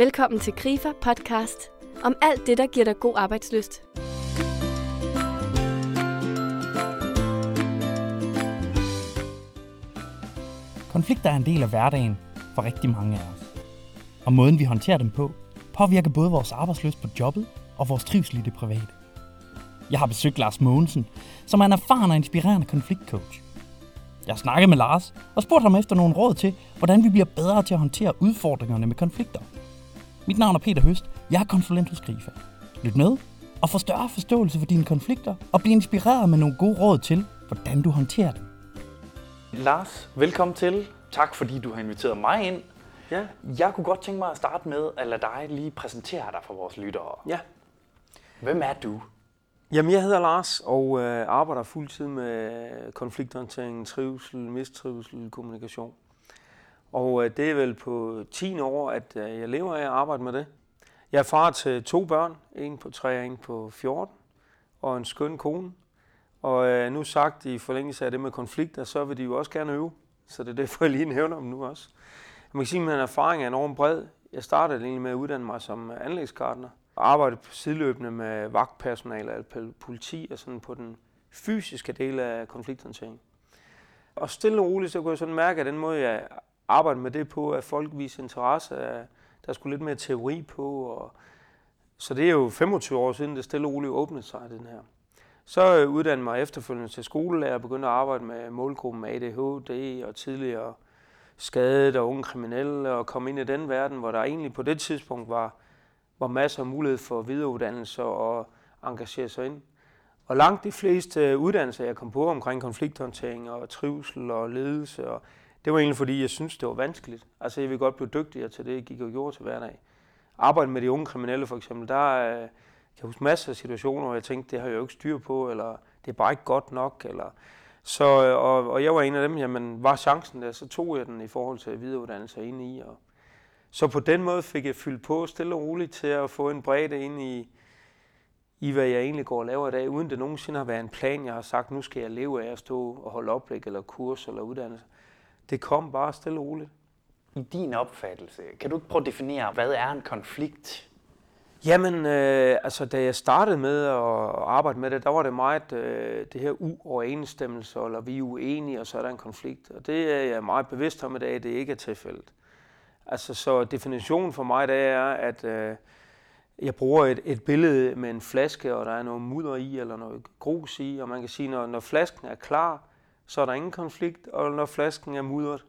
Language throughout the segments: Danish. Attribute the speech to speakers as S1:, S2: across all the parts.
S1: Velkommen til Grifer podcast om alt det, der giver dig god arbejdsløst.
S2: Konflikter er en del af hverdagen for rigtig mange af os. Og måden vi håndterer dem på, påvirker både vores arbejdsløst på jobbet og vores trivsel i det private. Jeg har besøgt Lars Mogensen, som er en erfaren og inspirerende konfliktcoach. Jeg har snakket med Lars og spurgt ham efter nogle råd til, hvordan vi bliver bedre til at håndtere udfordringerne med konflikter. Mit navn er Peter Høst. Jeg er konsulent hos Grifa. Lyt med og få større forståelse for dine konflikter og bliv inspireret med nogle gode råd til, hvordan du håndterer dem. Lars, velkommen til. Tak fordi du har inviteret mig ind.
S3: Ja.
S2: Jeg kunne godt tænke mig at starte med at lade dig lige præsentere dig for vores lyttere.
S3: Ja.
S2: Hvem er du?
S3: Jamen, jeg hedder Lars og øh, arbejder fuldtid med konflikthåndtering, trivsel, mistrivsel, kommunikation. Og øh, det er vel på 10 år, at øh, jeg lever af at arbejde med det. Jeg er far til to børn, en på 3 og en på 14, og en skøn kone. Og øh, nu sagt i forlængelse af det med konflikter, så vil de jo også gerne øve. Så det er derfor, jeg lige nævner dem nu også. Man kan sige, at min erfaring er enormt bred. Jeg startede egentlig med at uddanne mig som anlægsgartner. Arbejde sideløbende med vagtpersonale og politi og sådan på den fysiske del af konflikthåndtering. Og stille og roligt, så kunne jeg sådan mærke, at den måde, jeg arbejde med det på, at folk viser interesse, at der skulle lidt mere teori på. Og så det er jo 25 år siden, det stille og roligt åbnede sig, den her. Så øh, uddannede mig efterfølgende til skolelærer og begyndte at arbejde med målgruppen ADHD og tidligere skadet og unge kriminelle og kom ind i den verden, hvor der egentlig på det tidspunkt var, var masser af mulighed for videreuddannelse og engagere sig ind. Og langt de fleste øh, uddannelser, jeg kom på omkring konflikthåndtering og trivsel og ledelse, og det var egentlig fordi, jeg synes det var vanskeligt. Altså jeg ville godt blive dygtigere til det, jeg gik og gjorde til hverdag. Arbejde med de unge kriminelle for eksempel, der øh, kan jeg huske masser af situationer, hvor jeg tænkte, det har jeg jo ikke styr på, eller det er bare ikke godt nok, eller så, øh, og, og jeg var en af dem, jamen var chancen der, så tog jeg den i forhold til videreuddannelse ind i. Og, så på den måde fik jeg fyldt på stille og roligt til at få en bredde ind i, i hvad jeg egentlig går og laver i dag, uden det nogensinde har været en plan, jeg har sagt, nu skal jeg leve af at stå og holde oplæg, eller kurs, eller uddannelse. Det kom bare stille og roligt.
S2: I din opfattelse, kan du ikke prøve at definere, hvad er en konflikt?
S3: Jamen, øh, altså da jeg startede med at arbejde med det, der var det meget øh, det her uoverensstemmelse, eller vi er uenige, og så er der en konflikt. Og det er jeg meget bevidst om i dag, at det ikke er tilfældet. Altså, så definitionen for mig, det er, at øh, jeg bruger et, et billede med en flaske, og der er noget mudder i, eller noget grus i, og man kan sige, når, når flasken er klar, så er der ingen konflikt, og når flasken er mudret,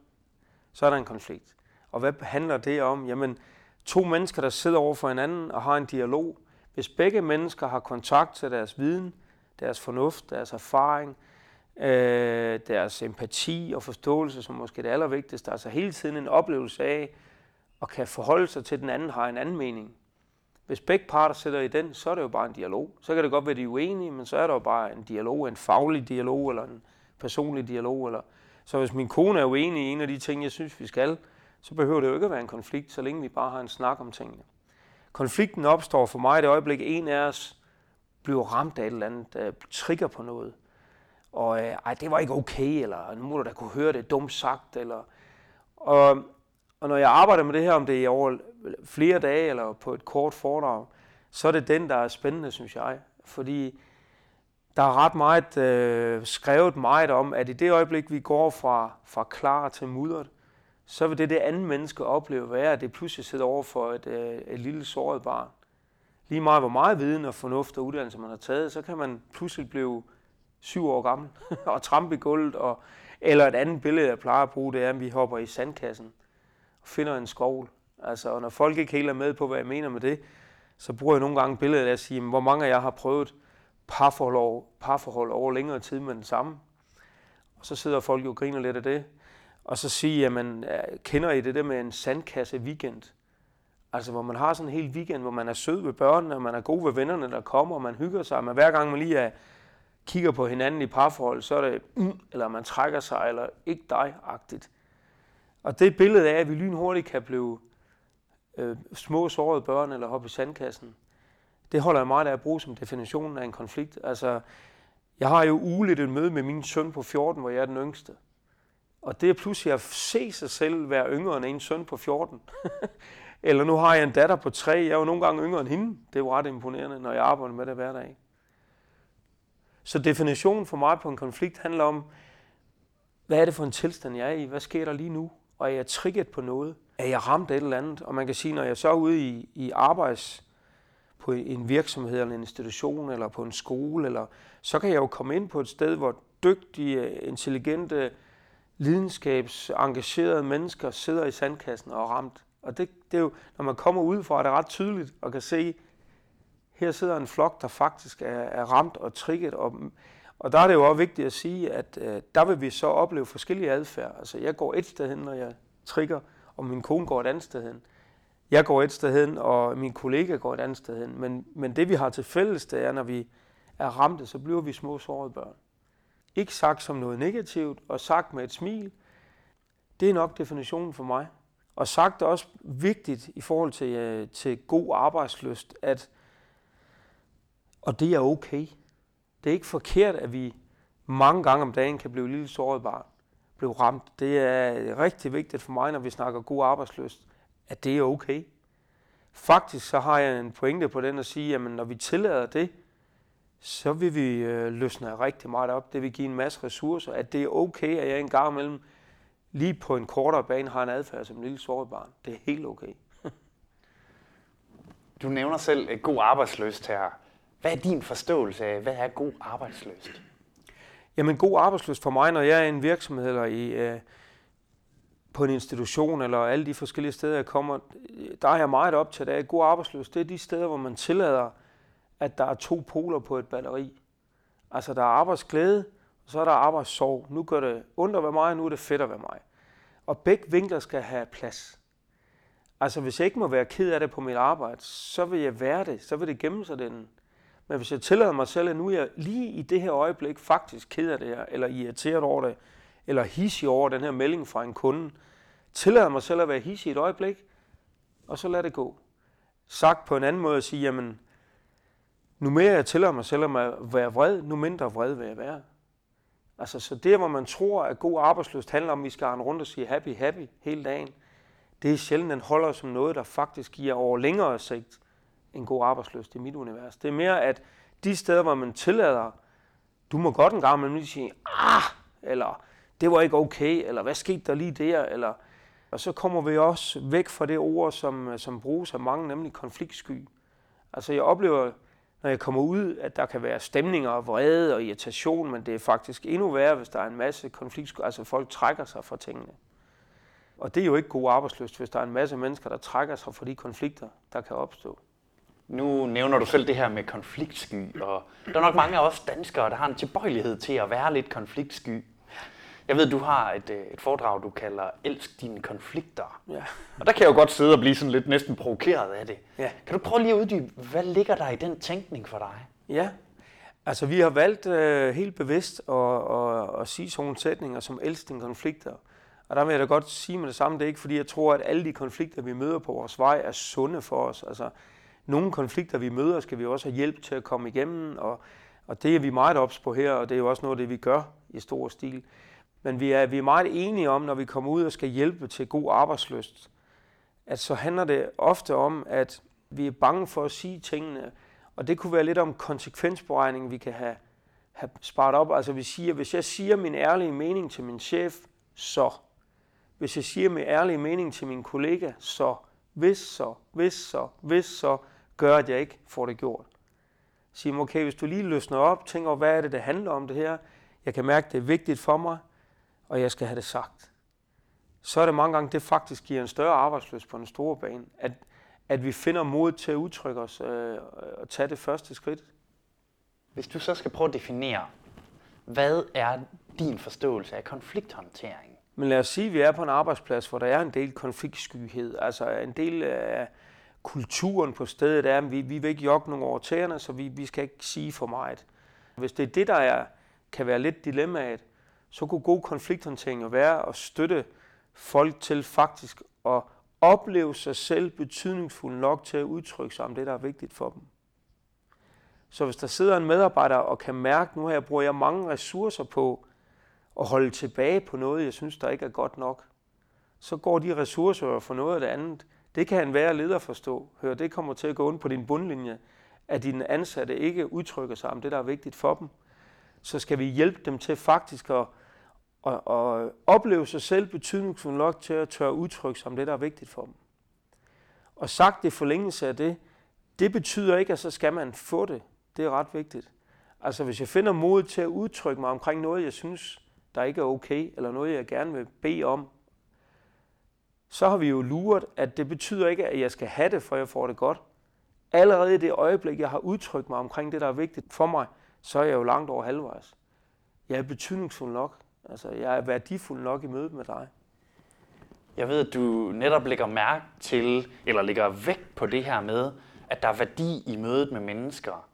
S3: så er der en konflikt. Og hvad handler det om? Jamen, to mennesker, der sidder over for hinanden og har en dialog. Hvis begge mennesker har kontakt til deres viden, deres fornuft, deres erfaring, øh, deres empati og forståelse, som måske er det allervigtigste, altså hele tiden en oplevelse af at kan forholde sig til, at den anden har en anden mening. Hvis begge parter sidder i den, så er det jo bare en dialog. Så kan det godt være, at de er uenige, men så er der jo bare en dialog, en faglig dialog eller en personlig dialog. Eller... Så hvis min kone er uenig i en af de ting, jeg synes, vi skal, så behøver det jo ikke at være en konflikt, så længe vi bare har en snak om tingene. Konflikten opstår for mig i det øjeblik, en af os bliver ramt af et eller andet, der trigger på noget. Og øh, ej, det var ikke okay, eller nu må du da kunne høre det dumt sagt. Eller, og, og når jeg arbejder med det her, om det er over flere dage eller på et kort foredrag, så er det den, der er spændende, synes jeg. Fordi der er ret meget øh, skrevet meget om, at i det øjeblik, vi går fra, fra klar til mudret, så vil det, det andet menneske opleve, være, at det pludselig sidder over for et, øh, et lille såret barn. Lige meget hvor meget viden og fornuft og uddannelse man har taget, så kan man pludselig blive syv år gammel og trampe i gulvet. Og, eller et andet billede, jeg plejer at bruge, det er, at vi hopper i sandkassen og finder en skovl. Altså, og når folk ikke helt er med på, hvad jeg mener med det, så bruger jeg nogle gange billedet af at sige, hvor mange af jer har prøvet parforhold over, parforhold over længere tid med den samme. Og så sidder folk jo og griner lidt af det. Og så sige, jamen, kender I det der med en sandkasse weekend? Altså, hvor man har sådan en hel weekend, hvor man er sød ved børnene, og man er god ved vennerne, der kommer, og man hygger sig. Men hver gang man lige er, kigger på hinanden i parforhold, så er det, mm, eller man trækker sig, eller ikke dig-agtigt. Og det billede af, at vi lynhurtigt kan blive øh, små sårede børn, eller hoppe i sandkassen, det holder jeg meget af at bruge som definitionen af en konflikt. Altså, jeg har jo ugeligt et møde med min søn på 14, hvor jeg er den yngste. Og det er pludselig at se sig selv være yngre end en søn på 14. Eller nu har jeg en datter på 3, jeg er jo nogle gange yngre end hende. Det er jo ret imponerende, når jeg arbejder med det hver dag. Så definitionen for mig på en konflikt handler om, hvad er det for en tilstand, jeg er i? Hvad sker der lige nu? Og er jeg trigget på noget? Er jeg ramt af et eller andet? Og man kan sige, når jeg så er ude i, i arbejds, på en virksomhed eller en institution eller på en skole, eller, så kan jeg jo komme ind på et sted, hvor dygtige, intelligente, lidenskabsengagerede mennesker sidder i sandkassen og er ramt. Og det, det er jo, når man kommer ud fra, er det ret tydeligt og kan se, her sidder en flok, der faktisk er, er ramt og trigget. Og, og der er det jo også vigtigt at sige, at øh, der vil vi så opleve forskellige adfærd. Altså jeg går et sted hen, når jeg trigger, og min kone går et andet sted hen. Jeg går et sted hen, og min kollega går et andet sted hen. Men, men det vi har til fælles, det er, når vi er ramte, så bliver vi små sårede børn. Ikke sagt som noget negativt, og sagt med et smil. Det er nok definitionen for mig. Og sagt er også vigtigt i forhold til, øh, til god arbejdsløst, at og det er okay. Det er ikke forkert, at vi mange gange om dagen kan blive lille såret barn, blive ramt. Det er rigtig vigtigt for mig, når vi snakker god arbejdsløst, at det er okay. Faktisk så har jeg en pointe på den at sige, at når vi tillader det, så vil vi øh, løsne rigtig meget op. Det vil give en masse ressourcer, at det er okay, at jeg en gang imellem lige på en kortere bane har en adfærd som en lille såret barn. Det er helt okay.
S4: du nævner selv god arbejdsløst her. Hvad er din forståelse af, hvad er god arbejdsløst?
S3: Jamen god arbejdsløst for mig, når jeg er i en virksomhed eller i, øh, på en institution eller alle de forskellige steder, jeg kommer, der er jeg meget optaget af. God arbejdsløs. det er de steder, hvor man tillader, at der er to poler på et batteri. Altså der er arbejdsglæde, og så er der arbejdssorg. Nu gør det ondt at være mig, nu er det fedt at være mig. Og begge vinkler skal have plads. Altså hvis jeg ikke må være ked af det på mit arbejde, så vil jeg være det. Så vil det gemme sig den men hvis jeg tillader mig selv, at nu er jeg lige i det her øjeblik faktisk ked af det her, eller irriteret over det, eller hissig over den her melding fra en kunde, Tillad mig selv at være hissig et øjeblik, og så lad det gå. Sagt på en anden måde at sige, jamen, nu mere jeg tillader mig selv at være vred, nu mindre vred vil jeg være. Altså, så det, hvor man tror, at god arbejdsløst handler om, at vi skal rundt og sige happy, happy hele dagen, det er sjældent, den holder som noget, der faktisk giver over længere sigt en god arbejdsløst i mit univers. Det er mere, at de steder, hvor man tillader, du må godt en gang imellem sige, ah, eller det var ikke okay, eller hvad skete der lige der, eller og så kommer vi også væk fra det ord, som, øh, som bruges af mange, nemlig konfliktsky. Altså jeg oplever, når jeg kommer ud, at der kan være stemninger og vrede og irritation, men det er faktisk endnu værre, hvis der er en masse konfliktsky, altså folk trækker sig fra tingene. Og det er jo ikke god arbejdsløst, hvis der er en masse mennesker, der trækker sig fra de konflikter, der kan opstå.
S4: Nu nævner du selv det her med konfliktsky, og der er nok mange af os danskere, der har en tilbøjelighed til at være lidt konfliktsky. Jeg ved, du har et, øh, et foredrag, du kalder Elsk dine konflikter. Ja. Og der kan jeg jo godt sidde og blive sådan lidt næsten provokeret af det. Ja. Kan du prøve lige at uddybe, hvad ligger der i den tænkning for dig?
S3: Ja, altså vi har valgt øh, helt bevidst at, at, at sige sådan nogle sætninger som elsk dine konflikter. Og der vil jeg da godt sige med det samme, det er ikke fordi, jeg tror, at alle de konflikter, vi møder på vores vej, er sunde for os. Altså, nogle konflikter, vi møder, skal vi også have hjælp til at komme igennem, og, og det er vi meget ops på her, og det er jo også noget det, vi gør i stor stil. Men vi er, vi er meget enige om, når vi kommer ud og skal hjælpe til god arbejdsløst, at så handler det ofte om, at vi er bange for at sige tingene, og det kunne være lidt om konsekvensberegning, vi kan have, have sparet op. Altså vi siger, hvis jeg siger min ærlige mening til min chef, så. Hvis jeg siger min ærlige mening til min kollega, så. Hvis så, hvis så, hvis så, gør, at jeg ikke får det gjort. Sige, okay, hvis du lige løsner op, tænker hvad er det, det handler om det her? Jeg kan mærke, det er vigtigt for mig, og jeg skal have det sagt. Så er det mange gange, det faktisk giver en større arbejdsløs på den store bane, at, at vi finder mod til at udtrykke os øh, og tage det første skridt.
S4: Hvis du så skal prøve at definere, hvad er din forståelse af konflikthåndtering?
S3: Men lad os sige, at vi er på en arbejdsplads, hvor der er en del konfliktskyhed, altså en del af kulturen på stedet er, at vi, vi vil ikke jogge nogen over tæerne, så vi, vi skal ikke sige for meget. Hvis det er det, der er, kan være lidt dilemmaet, så kunne god konflikthåndtering jo være at støtte folk til faktisk at opleve sig selv betydningsfuld nok til at udtrykke sig om det, der er vigtigt for dem. Så hvis der sidder en medarbejder og kan mærke, nu her bruger jeg mange ressourcer på at holde tilbage på noget, jeg synes, der ikke er godt nok, så går de ressourcer for noget af det andet. Det kan en være leder forstå. Hør, det kommer til at gå ind på din bundlinje, at dine ansatte ikke udtrykker sig om det, der er vigtigt for dem. Så skal vi hjælpe dem til faktisk at, og, og opleve sig selv betydningsfuldt nok til at tørre udtrykke sig om det, der er vigtigt for dem. Og sagt i forlængelse af det, det betyder ikke, at så skal man få det. Det er ret vigtigt. Altså hvis jeg finder mod til at udtrykke mig omkring noget, jeg synes, der ikke er okay, eller noget, jeg gerne vil bede om, så har vi jo luret, at det betyder ikke, at jeg skal have det, for jeg får det godt. Allerede i det øjeblik, jeg har udtrykt mig omkring det, der er vigtigt for mig, så er jeg jo langt over halvvejs. Jeg er betydningsfuld nok. Altså, jeg er værdifuld nok i mødet med dig.
S4: Jeg ved, at du netop lægger mærke til, eller lægger vægt på det her med, at der er værdi i mødet med mennesker.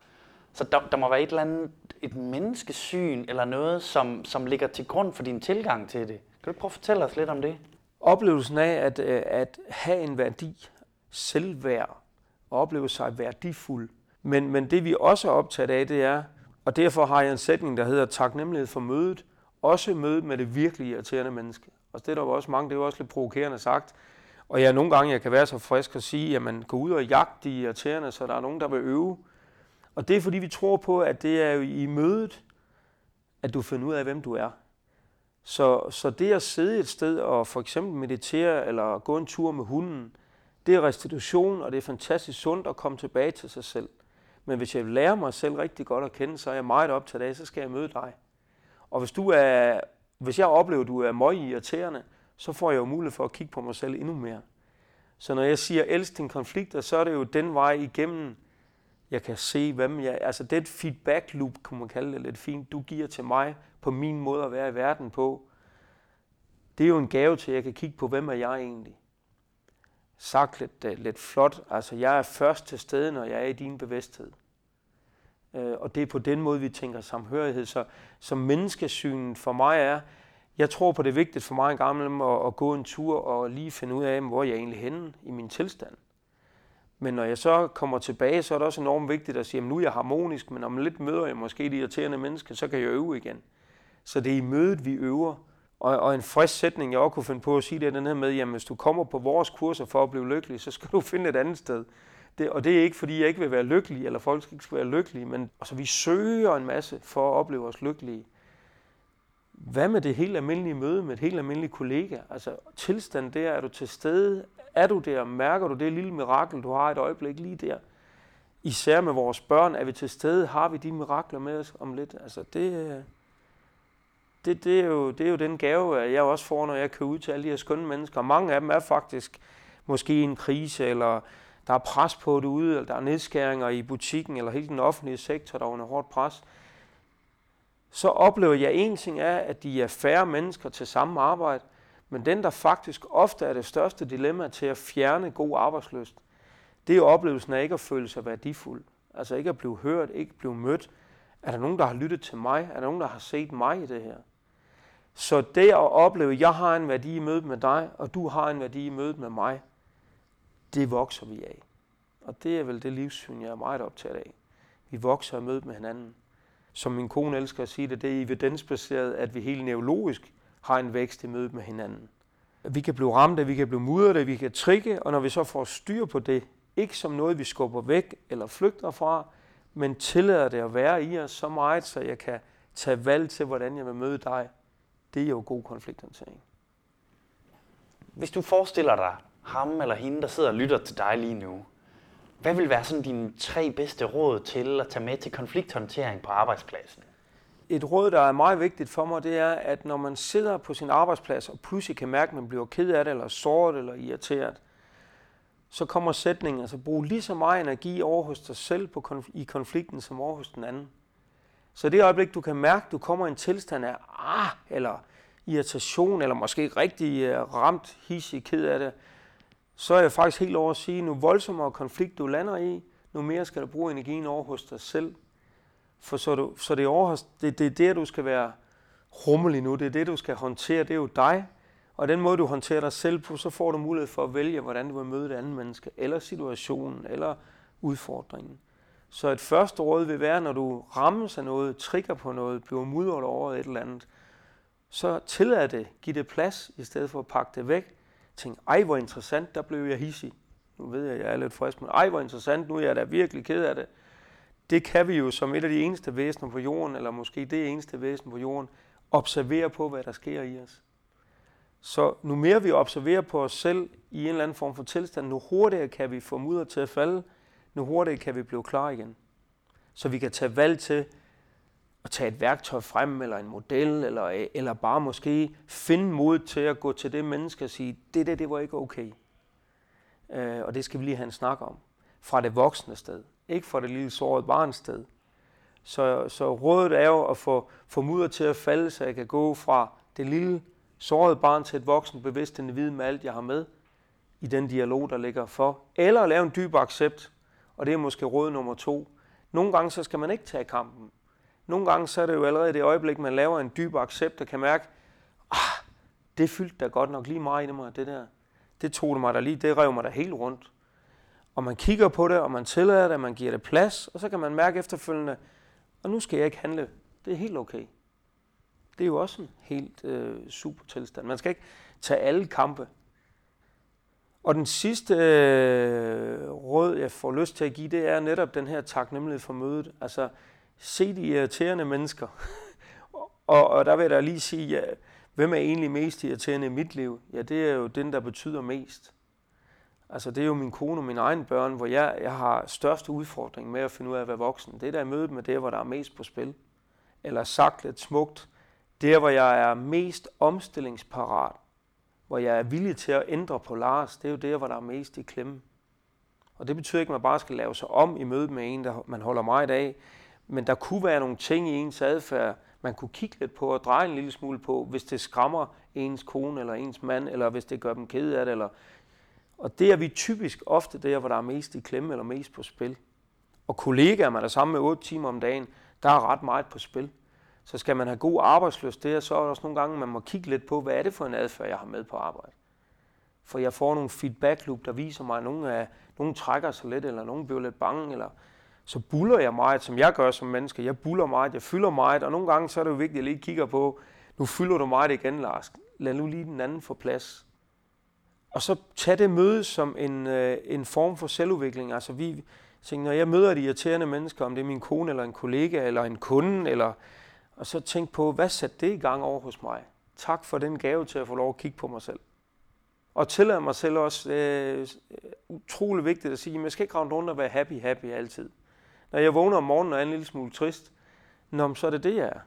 S4: Så der, der må være et eller andet et menneskesyn eller noget, som, som ligger til grund for din tilgang til det. Kan du prøve at fortælle os lidt om det?
S3: Oplevelsen af at, øh, at have en værdi, selvværd, og opleve sig værdifuld. Men, men det vi også er optaget af, det er, og derfor har jeg en sætning, der hedder taknemmelighed for mødet, også mødet med det virkelig irriterende menneske. Og det er der jo også mange, det er jo også lidt provokerende sagt. Og ja, nogle gange jeg kan være så frisk at sige, at man går ud og jagter de irriterende, så der er nogen, der vil øve. Og det er fordi, vi tror på, at det er jo i mødet, at du finder ud af, hvem du er. Så, så det at sidde et sted og for eksempel meditere eller gå en tur med hunden, det er restitution, og det er fantastisk sundt at komme tilbage til sig selv. Men hvis jeg lærer mig selv rigtig godt at kende, så er jeg meget optaget af, så skal jeg møde dig. Og hvis, du er, hvis jeg oplever, at du er møg irriterende, så får jeg jo mulighed for at kigge på mig selv endnu mere. Så når jeg siger elsk din konflikter, så er det jo den vej igennem, jeg kan se, hvem jeg er. Altså det er et feedback loop, kunne man kalde det lidt fint, du giver til mig på min måde at være i verden på. Det er jo en gave til, at jeg kan kigge på, hvem er jeg egentlig. Sagt lidt, øh, lidt flot, altså jeg er først til stede, når jeg er i din bevidsthed. Øh, og det er på den måde, vi tænker samhørighed. Så, så menneskesynet for mig er, jeg tror på det er vigtigt for mig en gammel at, at gå en tur og lige finde ud af, hvor jeg er egentlig henne i min tilstand. Men når jeg så kommer tilbage, så er det også enormt vigtigt at sige, at nu er jeg harmonisk, men om lidt møder jeg måske de irriterende mennesker, så kan jeg øve igen. Så det er i mødet, vi øver. Og, og en frisk sætning, jeg også kunne finde på at sige, det er den her med, at hvis du kommer på vores kurser for at blive lykkelig, så skal du finde et andet sted. Det, og det er ikke, fordi jeg ikke vil være lykkelig, eller folk ikke skal være lykkelige, men altså, vi søger en masse for at opleve os lykkelige. Hvad med det helt almindelige møde med et helt almindeligt kollega? Altså tilstand der, er du til stede? Er du der? Mærker du det lille mirakel, du har et øjeblik lige der? Især med vores børn, er vi til stede? Har vi de mirakler med os om lidt? Altså det, det, det, er jo, det er jo den gave, jeg også får, når jeg kører ud til alle de her skønne mennesker. Mange af dem er faktisk måske i en krise, eller der er pres på det ude, eller der er nedskæringer i butikken, eller hele den offentlige sektor, der er under hårdt pres så oplever jeg en ting er, at de er færre mennesker til samme arbejde, men den, der faktisk ofte er det største dilemma til at fjerne god arbejdsløst, det er oplevelsen af ikke at føle sig værdifuld. Altså ikke at blive hørt, ikke at blive mødt. Er der nogen, der har lyttet til mig? Er der nogen, der har set mig i det her? Så det at opleve, at jeg har en værdi i mødet med dig, og du har en værdi i mødet med mig, det vokser vi af. Og det er vel det livssyn, jeg er meget optaget af. Vi vokser og møder med hinanden som min kone elsker at sige det, det er evidensbaseret, at vi helt neurologisk har en vækst i mødet med hinanden. Vi kan blive ramt vi kan blive mudret vi kan trikke, og når vi så får styr på det, ikke som noget, vi skubber væk eller flygter fra, men tillader det at være i os så meget, så jeg kan tage valg til, hvordan jeg vil møde dig. Det er jo god konflikthåndtering.
S4: Hvis du forestiller dig ham eller hende, der sidder og lytter til dig lige nu, hvad vil være sådan dine tre bedste råd til at tage med til konflikthåndtering på arbejdspladsen?
S3: Et råd, der er meget vigtigt for mig, det er, at når man sidder på sin arbejdsplads og pludselig kan mærke, at man bliver ked af det, eller såret, eller irriteret, så kommer sætningen, altså brug lige så meget energi over hos dig selv på konf- i konflikten, som over hos den anden. Så det øjeblik, du kan mærke, at du kommer i en tilstand af ah, eller irritation, eller måske rigtig uh, ramt, hissig, ked af det, så er jeg faktisk helt over at sige, nu voldsommere konflikt du lander i, nu mere skal du bruge energien over hos dig selv. For så, du, så det, er over, det, det er det, du skal være rummelig nu, det er det, du skal håndtere, det er jo dig. Og den måde, du håndterer dig selv på, så får du mulighed for at vælge, hvordan du vil møde det andet menneske, eller situationen, eller udfordringen. Så et første råd vil være, når du rammes af noget, trigger på noget, bliver mudret over et eller andet, så tillad det, giv det plads, i stedet for at pakke det væk tænkte, ej hvor interessant, der blev jeg hissig. Nu ved jeg, at jeg er lidt frisk, men ej hvor interessant, nu er jeg da virkelig ked af det. Det kan vi jo som et af de eneste væsener på jorden, eller måske det eneste væsen på jorden, observere på, hvad der sker i os. Så nu mere vi observerer på os selv i en eller anden form for tilstand, nu hurtigere kan vi få mudder til at falde, nu hurtigere kan vi blive klar igen. Så vi kan tage valg til at tage et værktøj frem, eller en model, eller, eller bare måske finde mod til at gå til det menneske og sige, det der, det var ikke okay. Øh, og det skal vi lige have en snak om. Fra det voksne sted, ikke fra det lille sårede barns sted. Så, så rådet er jo at få, få mudder til at falde, så jeg kan gå fra det lille sårede barn til et voksen bevidst individ med alt, jeg har med i den dialog, der ligger for. Eller lave en dyb accept, og det er måske råd nummer to. Nogle gange så skal man ikke tage kampen. Nogle gange så er det jo allerede i det øjeblik, man laver en dyb accept, og kan mærke, ah, det fyldte da godt nok lige meget i mig, det der. Det tog det mig da lige, det rev mig da helt rundt. Og man kigger på det, og man tillader det, man giver det plads, og så kan man mærke efterfølgende, og nu skal jeg ikke handle. Det er helt okay. Det er jo også en helt øh, super tilstand. Man skal ikke tage alle kampe. Og den sidste øh, råd, jeg får lyst til at give, det er netop den her taknemmelighed for mødet. Altså, se de irriterende mennesker. og, og der vil jeg da lige sige, ja, hvem er egentlig mest irriterende i mit liv? Ja, det er jo den, der betyder mest. Altså, det er jo min kone og mine egne børn, hvor jeg, jeg har største udfordring med at finde ud af at være voksen. Det der er mødet med det, hvor der er mest på spil. Eller sagt lidt smukt, der, hvor jeg er mest omstillingsparat, hvor jeg er villig til at ændre på Lars, det er jo der, hvor der er mest i klemme. Og det betyder ikke, at man bare skal lave sig om i mødet med en, der man holder meget af. Men der kunne være nogle ting i ens adfærd, man kunne kigge lidt på og dreje en lille smule på, hvis det skræmmer ens kone eller ens mand, eller hvis det gør dem kede af det. Eller og det er vi typisk ofte der, hvor der er mest i klemme eller mest på spil. Og kollegaer, man er sammen med 8 timer om dagen, der er ret meget på spil så skal man have god arbejdsløst der, så er der også nogle gange, man må kigge lidt på, hvad er det for en adfærd, jeg har med på arbejde. For jeg får nogle feedback loop, der viser mig, at nogle, af, nogle trækker sig lidt, eller nogle bliver lidt bange, eller så buller jeg meget, som jeg gør som menneske. Jeg buller meget, jeg fylder meget, og nogle gange så er det jo vigtigt, at jeg lige kigger på, nu fylder du meget igen, Lars. Lad nu lige den anden få plads. Og så tag det møde som en, øh, en form for selvudvikling. Altså vi tænker, når jeg møder de irriterende mennesker, om det er min kone, eller en kollega, eller en kunde, eller og så tænk på, hvad satte det i gang over hos mig? Tak for den gave til at få lov at kigge på mig selv. Og tillade mig selv også, øh, øh, utrolig vigtigt at sige, at jeg skal ikke rende rundt og være happy, happy altid. Når jeg vågner om morgenen og er en lille smule trist, nå, så er det det, jeg er.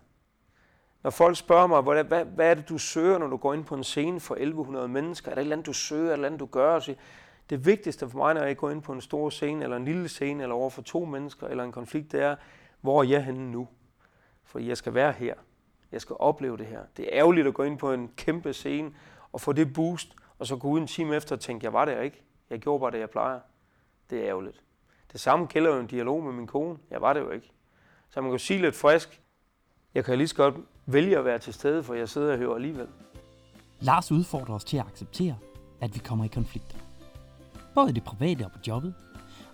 S3: Når folk spørger mig, hvad, hvad, hvad er det, du søger, når du går ind på en scene for 1100 mennesker? Er det et eller andet, du søger? Er det et eller andet, du gør? Så det vigtigste for mig, når jeg går ind på en stor scene, eller en lille scene, eller over for to mennesker, eller en konflikt, det er, hvor er jeg henne nu? fordi jeg skal være her. Jeg skal opleve det her. Det er ærgerligt at gå ind på en kæmpe scene og få det boost, og så gå ud en time efter og tænke, jeg var der ikke. Jeg gjorde bare det, jeg plejer. Det er ærgerligt. Det samme gælder jo en dialog med min kone. Jeg var det jo ikke. Så man kan sige lidt frisk, jeg kan lige så godt vælge at være til stede, for jeg sidder og hører alligevel.
S2: Lars udfordrer os til at acceptere, at vi kommer i konflikter. Både i det private og på jobbet,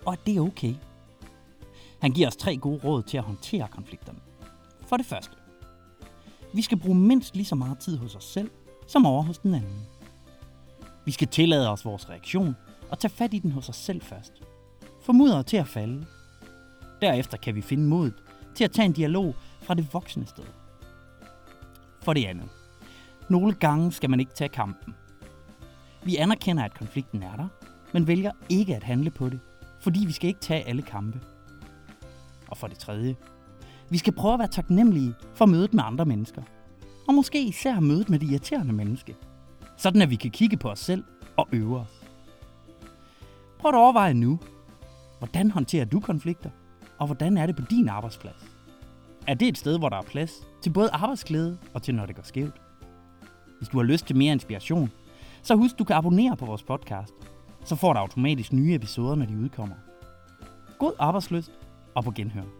S2: og at det er okay. Han giver os tre gode råd til at håndtere konflikterne. For det første. Vi skal bruge mindst lige så meget tid hos os selv, som over hos den anden. Vi skal tillade os vores reaktion og tage fat i den hos os selv først. Få mudderet til at falde. Derefter kan vi finde modet til at tage en dialog fra det voksne sted. For det andet. Nogle gange skal man ikke tage kampen. Vi anerkender, at konflikten er der, men vælger ikke at handle på det, fordi vi skal ikke tage alle kampe. Og for det tredje. Vi skal prøve at være taknemmelige for mødet med andre mennesker. Og måske især mødet med det irriterende menneske. Sådan at vi kan kigge på os selv og øve os. Prøv at overveje nu, hvordan håndterer du konflikter? Og hvordan er det på din arbejdsplads? Er det et sted, hvor der er plads til både arbejdsglæde og til når det går skævt? Hvis du har lyst til mere inspiration, så husk, du kan abonnere på vores podcast. Så får du automatisk nye episoder, når de udkommer. God arbejdsløst og på genhør.